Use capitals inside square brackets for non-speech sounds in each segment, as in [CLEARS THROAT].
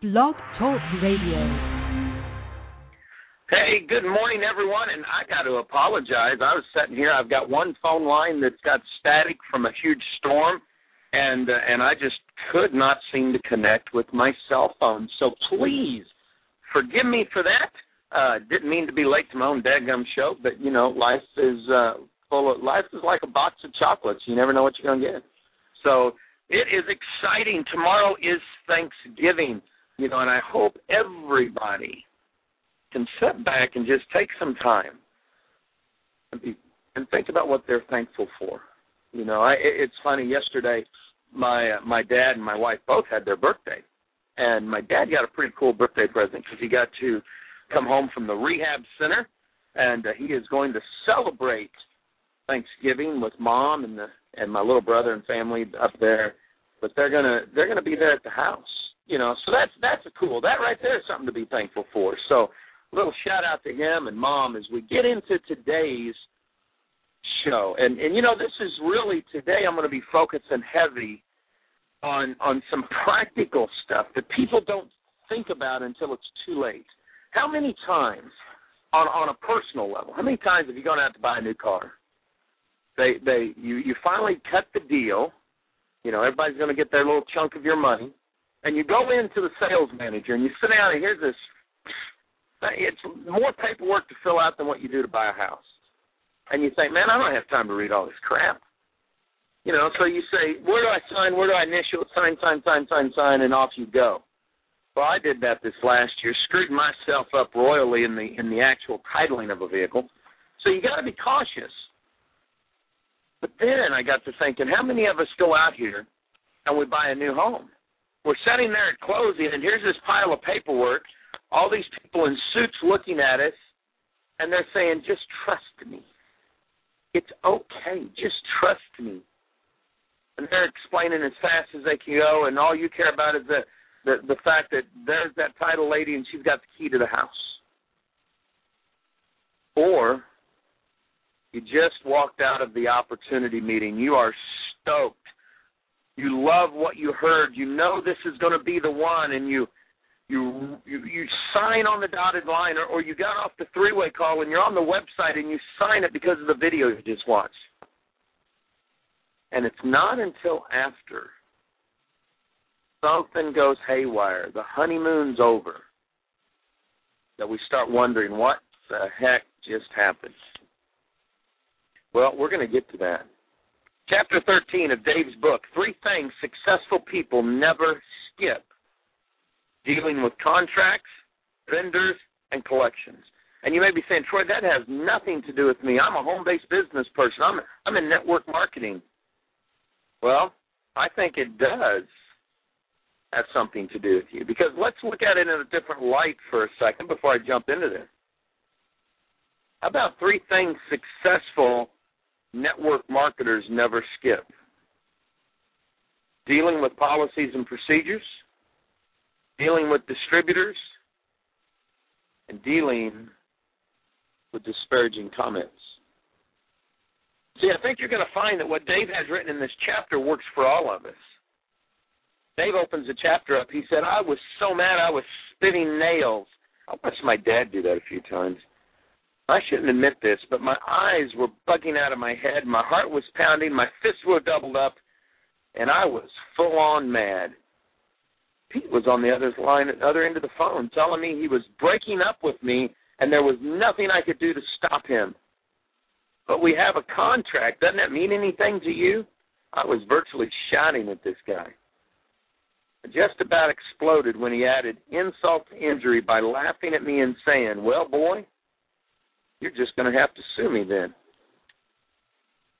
Blog Talk Radio. Hey, good morning, everyone. And I got to apologize. I was sitting here. I've got one phone line that's got static from a huge storm, and uh, and I just could not seem to connect with my cell phone. So please forgive me for that. Uh, didn't mean to be late to my own dadgum show, but you know, life is uh, full of life is like a box of chocolates. You never know what you're gonna get. So it is exciting. Tomorrow is Thanksgiving, you know, and I hope everybody can sit back and just take some time and be and think about what they're thankful for. You know, I, it's funny. Yesterday, my uh, my dad and my wife both had their birthday, and my dad got a pretty cool birthday present because he got to come home from the rehab center, and uh, he is going to celebrate Thanksgiving with mom and the and my little brother and family up there. But they're gonna they're gonna be there at the house, you know. So that's that's a cool. That right there is something to be thankful for. So a little shout out to him and mom as we get into today's show. And and you know this is really today I'm going to be focusing heavy on on some [LAUGHS] practical stuff that people don't think about until it's too late. How many times on on a personal level, how many times have you gone out to buy a new car? They they you you finally cut the deal. You know, everybody's going to get their little chunk of your money, and you go into the sales manager and you sit down and here's this. It's more paperwork to fill out than what you do to buy a house, and you think, man, I don't have time to read all this crap. You know, so you say, where do I sign? Where do I initial? Sign, sign, sign, sign, sign, and off you go. Well, I did that this last year, screwed myself up royally in the in the actual titling of a vehicle. So you got to be cautious. But then I got to thinking, how many of us go out here and we buy a new home? We're sitting there at closing, and here's this pile of paperwork, all these people in suits looking at us, and they're saying, just trust me. It's okay. Just trust me. And they're explaining as fast as they can go, and all you care about is the, the, the fact that there's that title lady and she's got the key to the house. Or you just walked out of the opportunity meeting. You are stoked. You love what you heard. You know this is going to be the one, and you you you, you sign on the dotted line, or, or you got off the three-way call and you're on the website and you sign it because of the video you just watched. And it's not until after something goes haywire, the honeymoon's over, that we start wondering what the heck just happened. Well, we're going to get to that. Chapter 13 of Dave's book Three Things Successful People Never Skip Dealing with Contracts, Vendors, and Collections. And you may be saying, Troy, that has nothing to do with me. I'm a home based business person, I'm, I'm in network marketing. Well, I think it does have something to do with you because let's look at it in a different light for a second before I jump into this. How about three things successful network marketers never skip dealing with policies and procedures, dealing with distributors, and dealing with disparaging comments. See, I think you're going to find that what Dave has written in this chapter works for all of us. Dave opens the chapter up. He said, I was so mad I was spitting nails. I watched my dad do that a few times. I shouldn't admit this, but my eyes were bugging out of my head. My heart was pounding. My fists were doubled up, and I was full on mad. Pete was on the other line, at the other end of the phone, telling me he was breaking up with me, and there was nothing I could do to stop him. But we have a contract. Doesn't that mean anything to you? I was virtually shouting at this guy. I just about exploded when he added insult to injury by laughing at me and saying, Well, boy, you're just going to have to sue me then.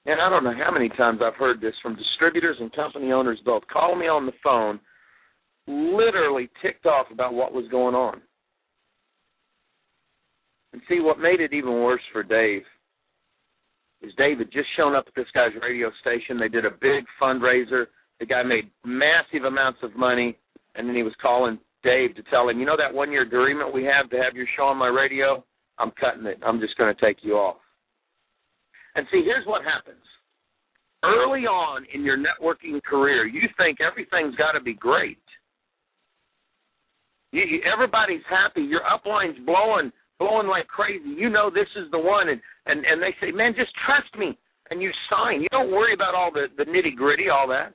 And I don't know how many times I've heard this from distributors and company owners both. Call me on the phone, literally ticked off about what was going on. And see, what made it even worse for Dave is Dave had just shown up at this guy's radio station. They did a big fundraiser. The guy made massive amounts of money, and then he was calling Dave to tell him, you know that one year agreement we have to have your show on my radio? I'm cutting it. I'm just going to take you off. And see, here's what happens. Early on in your networking career, you think everything's got to be great. You, you, everybody's happy. Your upline's blowing, blowing like crazy. You know this is the one, and and and they say, man, just trust me, and you sign. You don't worry about all the the nitty gritty, all that.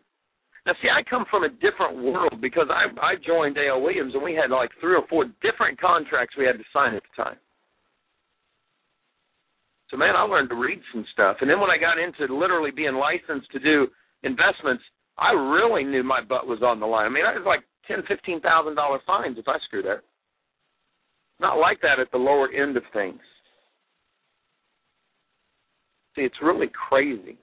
Now, see, I come from a different world because I I joined A.L. Williams, and we had like three or four different contracts we had to sign at the time. So, man, I learned to read some stuff, and then when I got into literally being licensed to do investments, I really knew my butt was on the line. I mean, I was like ten, fifteen thousand dollar fines if I screwed up. Not like that at the lower end of things. See, it's really crazy.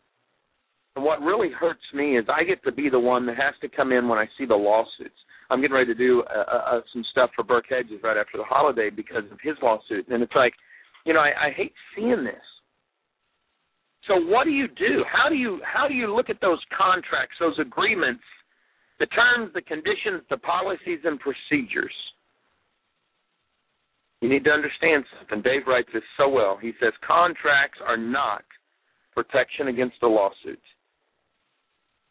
And what really hurts me is I get to be the one that has to come in when I see the lawsuits. I'm getting ready to do uh, uh, some stuff for Burke Hedges right after the holiday because of his lawsuit, and it's like, you know, I, I hate seeing this. So what do you do? How do you how do you look at those contracts, those agreements, the terms, the conditions, the policies and procedures? You need to understand something. Dave writes this so well. He says contracts are not protection against a lawsuit.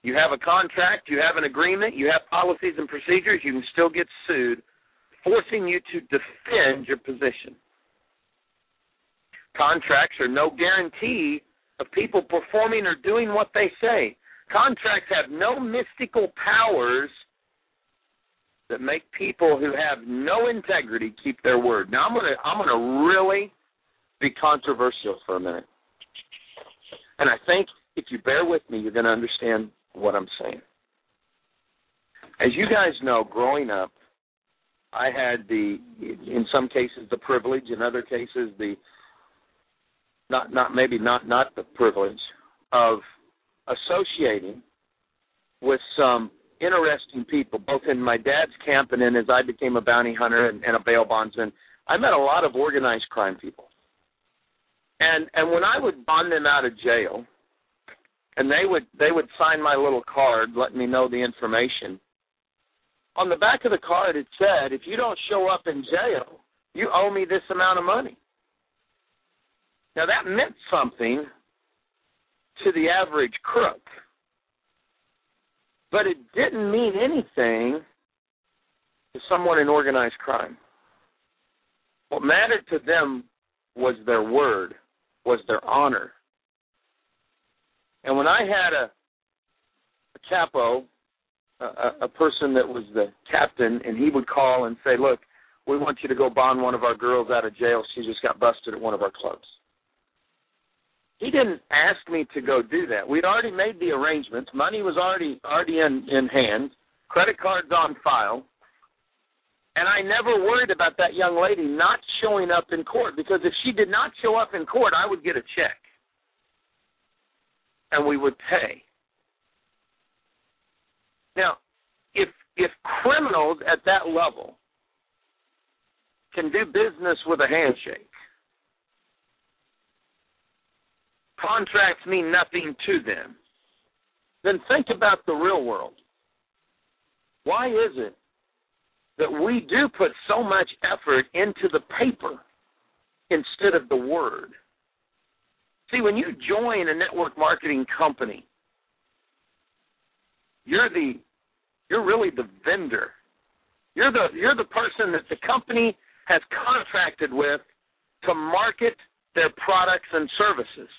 You have a contract, you have an agreement, you have policies and procedures, you can still get sued, forcing you to defend your position. Contracts are no guarantee of people performing or doing what they say. Contracts have no mystical powers that make people who have no integrity keep their word. Now I'm gonna I'm gonna really be controversial for a minute. And I think if you bear with me, you're gonna understand what I'm saying. As you guys know, growing up, I had the in some cases the privilege, in other cases the not not maybe not not the privilege of associating with some interesting people, both in my dad's camp and then as I became a bounty hunter and, and a bail bondsman. I met a lot of organized crime people, and and when I would bond them out of jail, and they would they would sign my little card letting me know the information. On the back of the card it said, if you don't show up in jail, you owe me this amount of money. Now that meant something to the average crook. But it didn't mean anything to someone in organized crime. What mattered to them was their word, was their honor. And when I had a, a capo, a, a person that was the captain, and he would call and say, "Look, we want you to go bond one of our girls out of jail. She just got busted at one of our clubs." He didn't ask me to go do that. We'd already made the arrangements. Money was already already in in hand. Credit cards on file. And I never worried about that young lady not showing up in court because if she did not show up in court, I would get a check. And we would pay. Now, if if criminals at that level can do business with a handshake, contracts mean nothing to them, then think about the real world. Why is it that we do put so much effort into the paper instead of the word? See, when you join a network marketing company, you're the you're really the vendor. You're the you're the person that the company has contracted with to market their products and services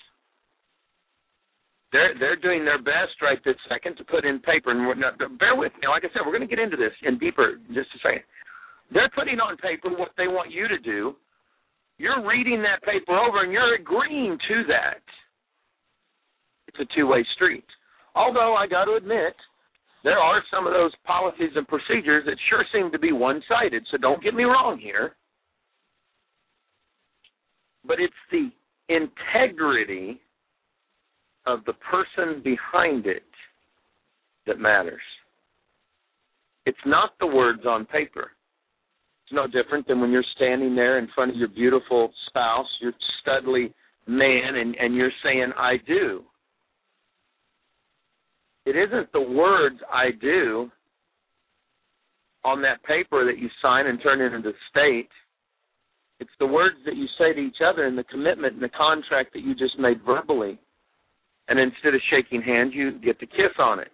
they're they're doing their best right this second to put in paper. And not, bear with me. Like I said, we're going to get into this in deeper just a second. They're putting on paper what they want you to do. You're reading that paper over and you're agreeing to that. It's a two-way street. Although I got to admit, there are some of those policies and procedures that sure seem to be one-sided. So don't get me wrong here. But it's the integrity of the person behind it that matters. It's not the words on paper. It's no different than when you're standing there in front of your beautiful spouse, your studly man, and, and you're saying, I do. It isn't the words I do on that paper that you sign and turn into the state. It's the words that you say to each other and the commitment and the contract that you just made verbally and instead of shaking hands, you get to kiss on it.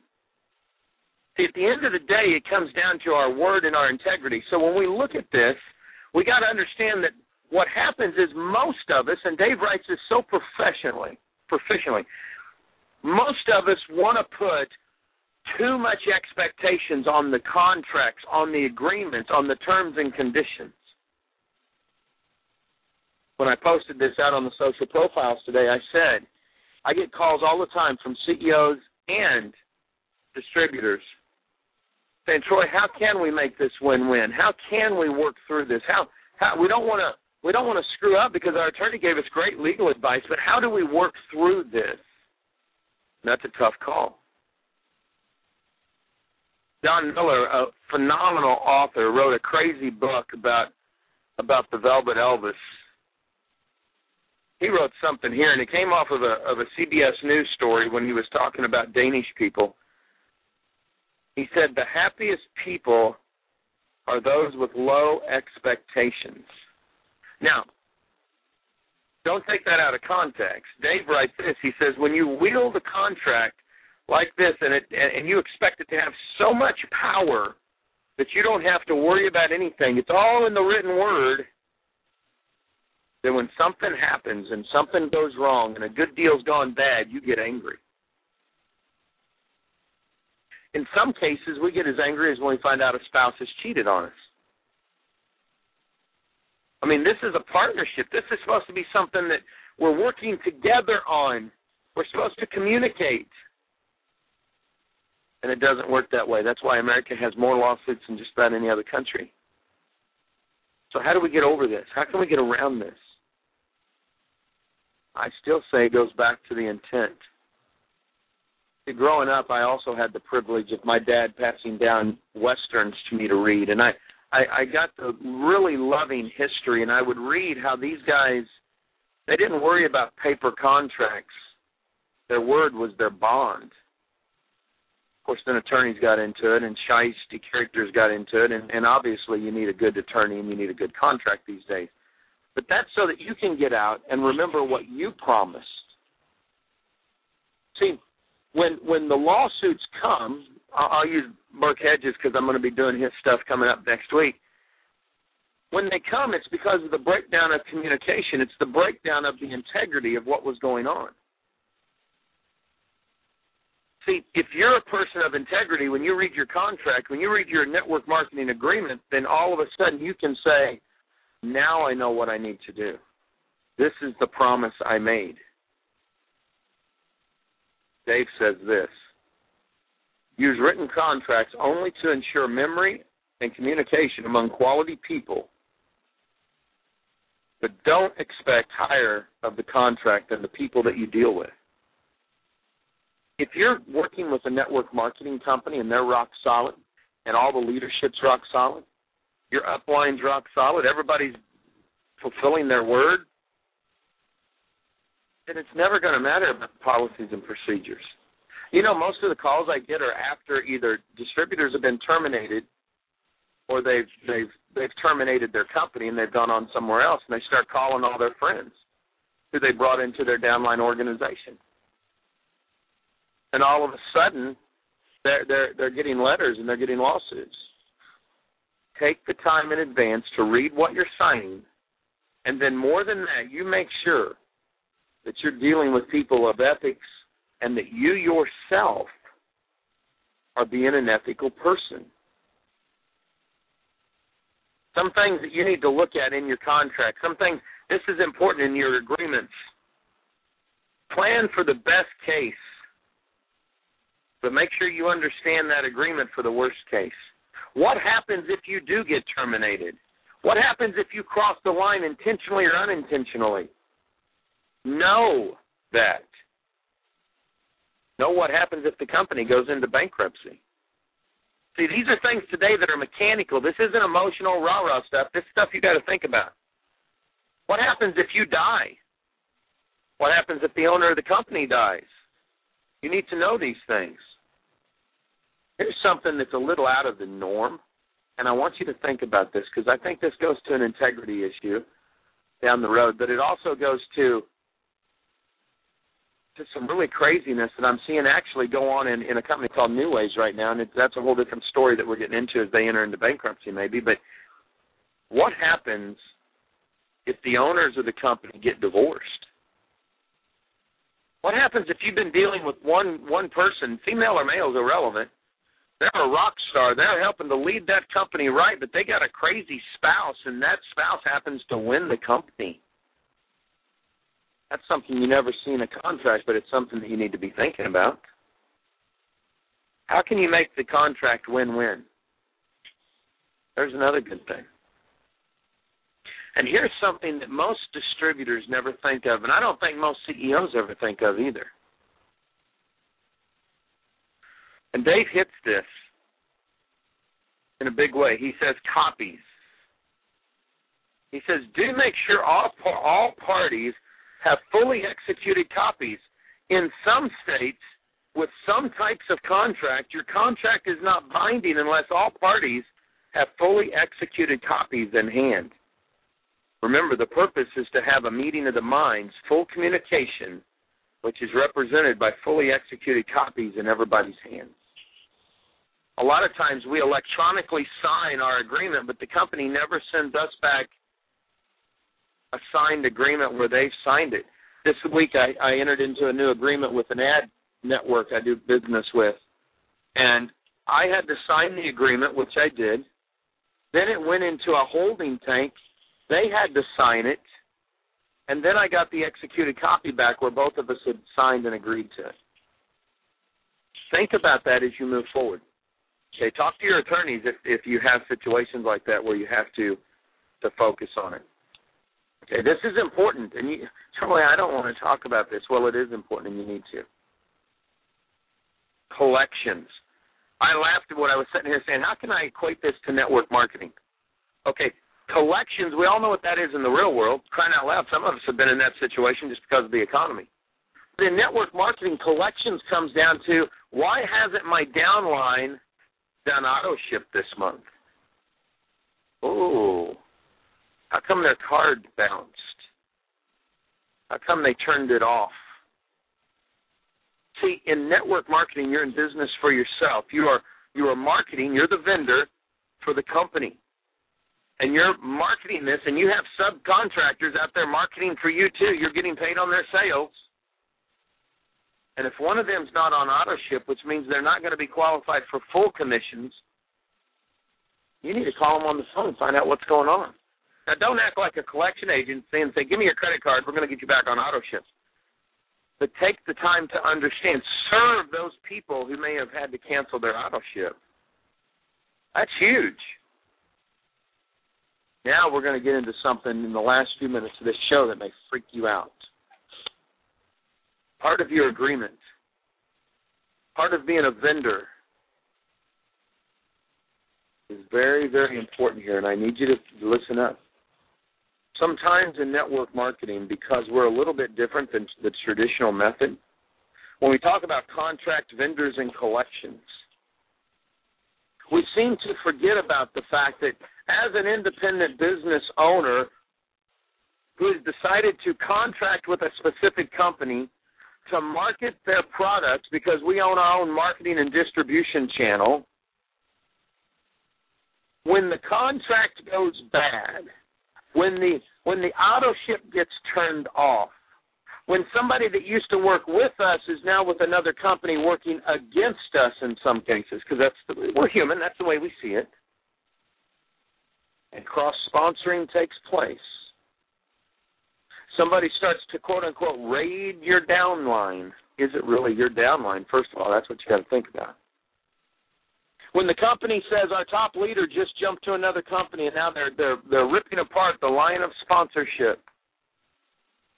See, at the end of the day, it comes down to our word and our integrity. So when we look at this, we got to understand that what happens is most of us, and Dave writes this so professionally, proficiently, most of us want to put too much expectations on the contracts, on the agreements, on the terms and conditions. When I posted this out on the social profiles today, I said, I get calls all the time from CEOs and distributors saying, Troy, how can we make this win-win? How can we work through this? How, how we don't want to we don't want to screw up because our attorney gave us great legal advice, but how do we work through this? That's a tough call. Don Miller, a phenomenal author, wrote a crazy book about about the Velvet Elvis. He wrote something here, and it came off of a of a CBS News story when he was talking about Danish people. He said the happiest people are those with low expectations. Now, don't take that out of context. Dave writes this. He says when you wield a contract like this and it and you expect it to have so much power that you don't have to worry about anything. It's all in the written word. Then when something happens and something goes wrong and a good deal's gone bad, you get angry. In some cases, we get as angry as when we find out a spouse has cheated on us. I mean, this is a partnership. This is supposed to be something that we're working together on. We're supposed to communicate. And it doesn't work that way. That's why America has more lawsuits than just about any other country. So, how do we get over this? How can we get around this? I still say it goes back to the intent. Growing up, I also had the privilege of my dad passing down westerns to me to read, and I I, I got the really loving history, and I would read how these guys they didn't worry about paper contracts. Their word was their bond. Of course, then attorneys got into it, and shisty characters got into it, and, and obviously you need a good attorney and you need a good contract these days. But that's so that you can get out and remember what you promised. See, when when the lawsuits come, I'll, I'll use Burke Hedges because I'm going to be doing his stuff coming up next week. When they come, it's because of the breakdown of communication. It's the breakdown of the integrity of what was going on. See, if you're a person of integrity, when you read your contract, when you read your network marketing agreement, then all of a sudden you can say, now I know what I need to do. This is the promise I made. Dave says this Use written contracts only to ensure memory and communication among quality people, but don't expect higher of the contract than the people that you deal with. If you're working with a network marketing company and they're rock solid and all the leadership's rock solid, your upline's rock solid, everybody's fulfilling their word, then it's never going to matter about policies and procedures. You know, most of the calls I get are after either distributors have been terminated or they've they've they've terminated their company and they've gone on somewhere else and they start calling all their friends who they brought into their downline organization. And all of a sudden they're they're they're getting letters and they're getting lawsuits. Take the time in advance to read what you're signing and then more than that, you make sure that you're dealing with people of ethics and that you yourself are being an ethical person. Some things that you need to look at in your contract, some things, this is important in your agreements. Plan for the best case, but make sure you understand that agreement for the worst case. What happens if you do get terminated? What happens if you cross the line intentionally or unintentionally? Know that. Know what happens if the company goes into bankruptcy. See, these are things today that are mechanical. This isn't emotional rah rah stuff. This stuff you got to think about. What happens if you die? What happens if the owner of the company dies? You need to know these things. Here's something that's a little out of the norm, and I want you to think about this because I think this goes to an integrity issue down the road, but it also goes to to some really craziness that I'm seeing actually go on in, in a company called Neways right now, and it, that's a whole different story that we're getting into as they enter into bankruptcy, maybe. But what happens if the owners of the company get divorced? What happens if you've been dealing with one one person, female or male is irrelevant. They're a rock star. They're helping to lead that company right, but they got a crazy spouse, and that spouse happens to win the company that's something you never see in a contract, but it's something that you need to be thinking about. How can you make the contract win-win? There's another good thing. And here's something that most distributors never think of, and I don't think most CEOs ever think of either. And Dave hits this in a big way. He says copies. He says, do make sure all all parties have fully executed copies. In some states, with some types of contract, your contract is not binding unless all parties have fully executed copies in hand. Remember, the purpose is to have a meeting of the minds, full communication, which is represented by fully executed copies in everybody's hands. A lot of times we electronically sign our agreement, but the company never sends us back a signed agreement where they've signed it. This week I, I entered into a new agreement with an ad network I do business with. And I had to sign the agreement, which I did. Then it went into a holding tank. They had to sign it. And then I got the executed copy back where both of us had signed and agreed to it. Think about that as you move forward. Okay, talk to your attorneys if, if you have situations like that where you have to to focus on it. Okay, this is important, and you, Charlie, I don't want to talk about this. Well, it is important, and you need to. Collections. I laughed at what I was sitting here saying. How can I equate this to network marketing? Okay, collections. We all know what that is in the real world. Crying out loud, some of us have been in that situation just because of the economy. In network marketing, collections comes down to why hasn't my downline done auto ship this month? Oh, how come their card bounced? How come they turned it off? See, in network marketing, you're in business for yourself. You are you are marketing. You're the vendor for the company, and you're marketing this. And you have subcontractors out there marketing for you too. You're getting paid on their sales. And if one of them's not on auto ship, which means they're not going to be qualified for full commissions, you need to call them on the phone and find out what's going on. Now, don't act like a collection agency and say, "Give me your credit card. We're going to get you back on auto ship." But take the time to understand. Serve those people who may have had to cancel their auto ship. That's huge. Now we're going to get into something in the last few minutes of this show that may freak you out. Part of your agreement, part of being a vendor, is very, very important here, and I need you to listen up sometimes in network marketing, because we're a little bit different than the traditional method, when we talk about contract vendors and collections, we seem to forget about the fact that as an independent business owner who has decided to contract with a specific company to market their products because we own our own marketing and distribution channel, when the contract goes bad, when the when the auto ship gets turned off, when somebody that used to work with us is now with another company working against us in some cases, because that's the, we're human, that's the way we see it, and cross sponsoring takes place. Somebody starts to quote unquote raid your downline. Is it really your downline? First of all, that's what you got to think about. When the company says our top leader just jumped to another company and now they're they're they're ripping apart the line of sponsorship.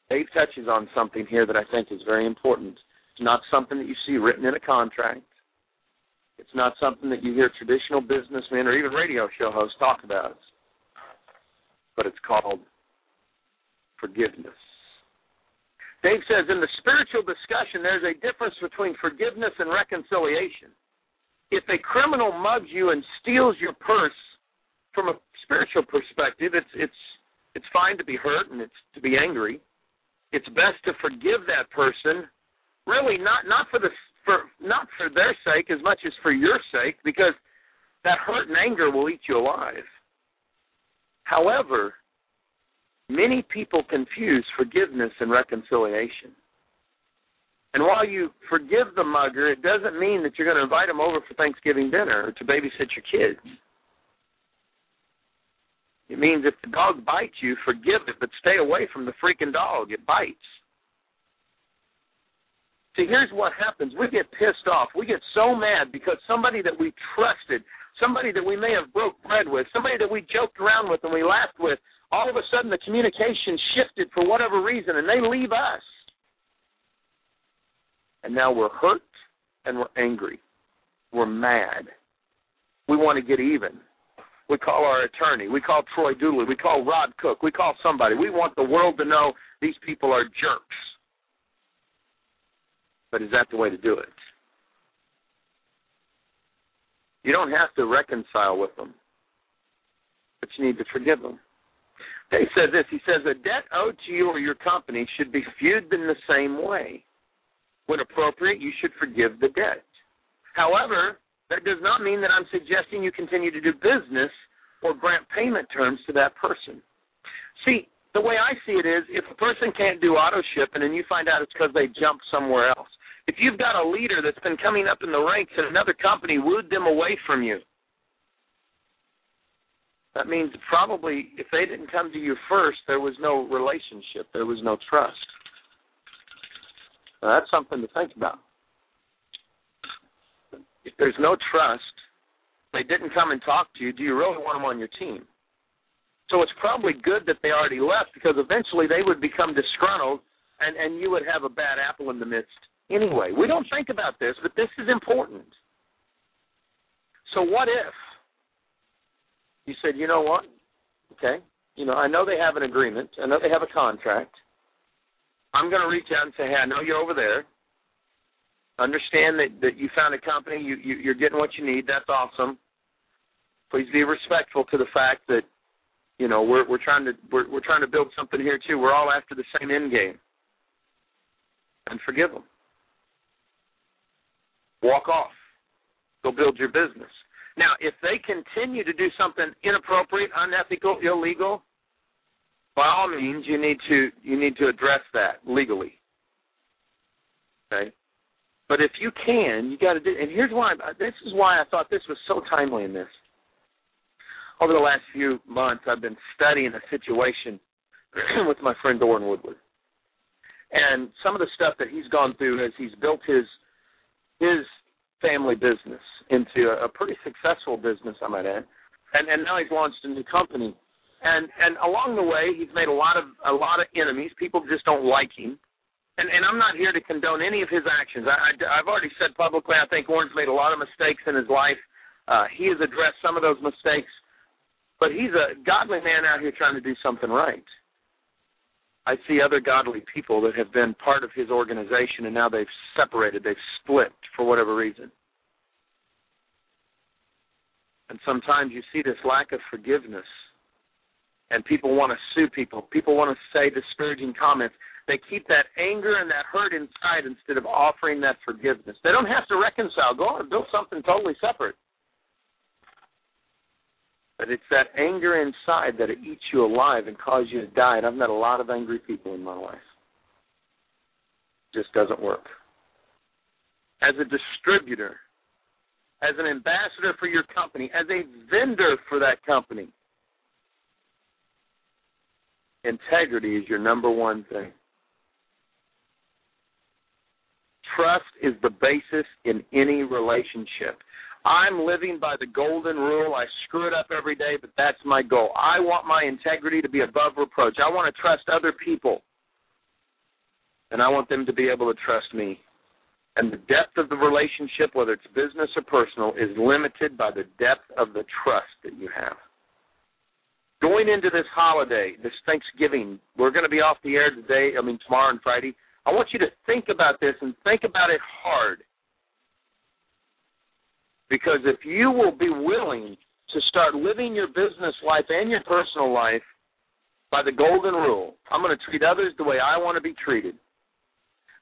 Dave touches on something here that I think is very important. It's not something that you see written in a contract. It's not something that you hear traditional businessmen or even radio show hosts talk about. But it's called forgiveness. Dave says in the spiritual discussion, there's a difference between forgiveness and reconciliation if a criminal mugs you and steals your purse from a spiritual perspective, it's it's it's fine to be hurt and it's to be angry. It's best to forgive that person really not not for the for not for their sake as much as for your sake because that hurt and anger will eat you alive. However, many people confuse forgiveness and reconciliation. And while you forgive the mugger, it doesn't mean that you're going to invite him over for Thanksgiving dinner or to babysit your kids. It means if the dog bites you, forgive it, but stay away from the freaking dog. It bites. See, here's what happens. We get pissed off. We get so mad because somebody that we trusted, somebody that we may have broke bread with, somebody that we joked around with and we laughed with, all of a sudden the communication shifted for whatever reason and they leave us. And now we're hurt and we're angry. We're mad. We want to get even. We call our attorney. We call Troy Dooley. We call Rod Cook. We call somebody. We want the world to know these people are jerks. But is that the way to do it? You don't have to reconcile with them, but you need to forgive them. He says this. He says a debt owed to you or your company should be viewed in the same way. When appropriate, you should forgive the debt. However, that does not mean that I'm suggesting you continue to do business or grant payment terms to that person. See, the way I see it is if a person can't do auto shipping and you find out it's because they jumped somewhere else. If you've got a leader that's been coming up in the ranks and another company wooed them away from you, that means probably if they didn't come to you first, there was no relationship, there was no trust. Now, that's something to think about. If there's no trust, they didn't come and talk to you, do you really want them on your team? So it's probably good that they already left because eventually they would become disgruntled and, and you would have a bad apple in the midst anyway. We don't think about this, but this is important. So what if you said, you know what? Okay, you know, I know they have an agreement. I know they have a contract. I'm going to reach out and say, hey, I know you're over there. Understand that, that you found a company, you, you, you're getting what you need. That's awesome. Please be respectful to the fact that you know we're we're trying to we're we're trying to build something here too. We're all after the same end game. And forgive them. Walk off. Go build your business. Now, if they continue to do something inappropriate, unethical, illegal, by all means, you need to you need to address that legally. Okay, but if you can, you got to do. And here's why. This is why I thought this was so timely in this. Over the last few months, I've been studying a situation [CLEARS THROAT] with my friend Orrin Woodward, and some of the stuff that he's gone through as he's built his his family business into a, a pretty successful business, I might add, and and now he's launched a new company and and along the way he's made a lot of a lot of enemies. People just don't like him. And and I'm not here to condone any of his actions. I, I I've already said publicly I think Orrin's made a lot of mistakes in his life. Uh, he has addressed some of those mistakes, but he's a godly man out here trying to do something right. I see other godly people that have been part of his organization and now they've separated, they've split for whatever reason. And sometimes you see this lack of forgiveness and people want to sue people. People want to say disparaging comments. They keep that anger and that hurt inside instead of offering that forgiveness. They don't have to reconcile. Go on and build something totally separate. But it's that anger inside that it eats you alive and causes you to die. And I've met a lot of angry people in my life. It just doesn't work. As a distributor, as an ambassador for your company, as a vendor for that company, integrity is your number one thing. Trust is the basis in any relationship. I'm living by the golden rule. I screw it up every day, but that's my goal. I want my integrity to be above reproach. I want to trust other people, and I want them to be able to trust me. And the depth of the relationship, whether it's business or personal, is limited by the depth of the trust that you have going into this holiday, this Thanksgiving, we're going to be off the air today, I mean, tomorrow and Friday. I want you to think about this and think about it hard. Because if you will be willing to start living your business life and your personal life by the golden rule, I'm going to treat others the way I want to be treated.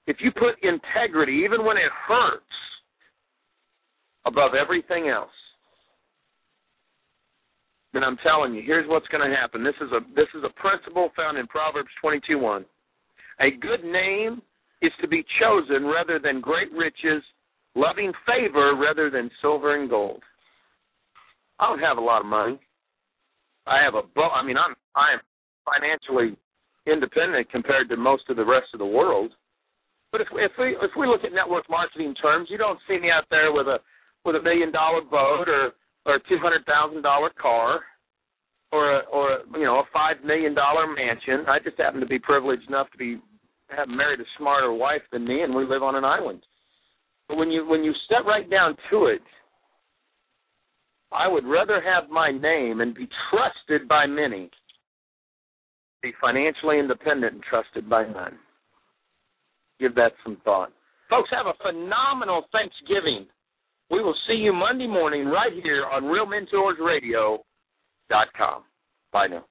if you put integrity, even when it hurts, above everything else, then I'm telling you, here's what's going to happen. This is a this is a principle found in Proverbs 22:1. A good name is to be chosen rather than great riches, loving favor rather than silver and gold. I don't have a lot of money. I have a bo- I mean I'm I'm financially independent compared to most of the rest of the world. But if if we if we look at network marketing terms, you don't see me out there with a with a million dollar boat or or a two hundred thousand dollar car or a, or a, you know a five million dollar mansion. I just happen to be privileged enough to be have married a smarter wife than me, and we live on an island. But when you when you step right down to it, I would rather have my name and be trusted by many, be financially independent and trusted by none. Give that some thought. Folks, have a phenomenal Thanksgiving. We will see you Monday morning right here on RealMentorsRadio.com. Bye now.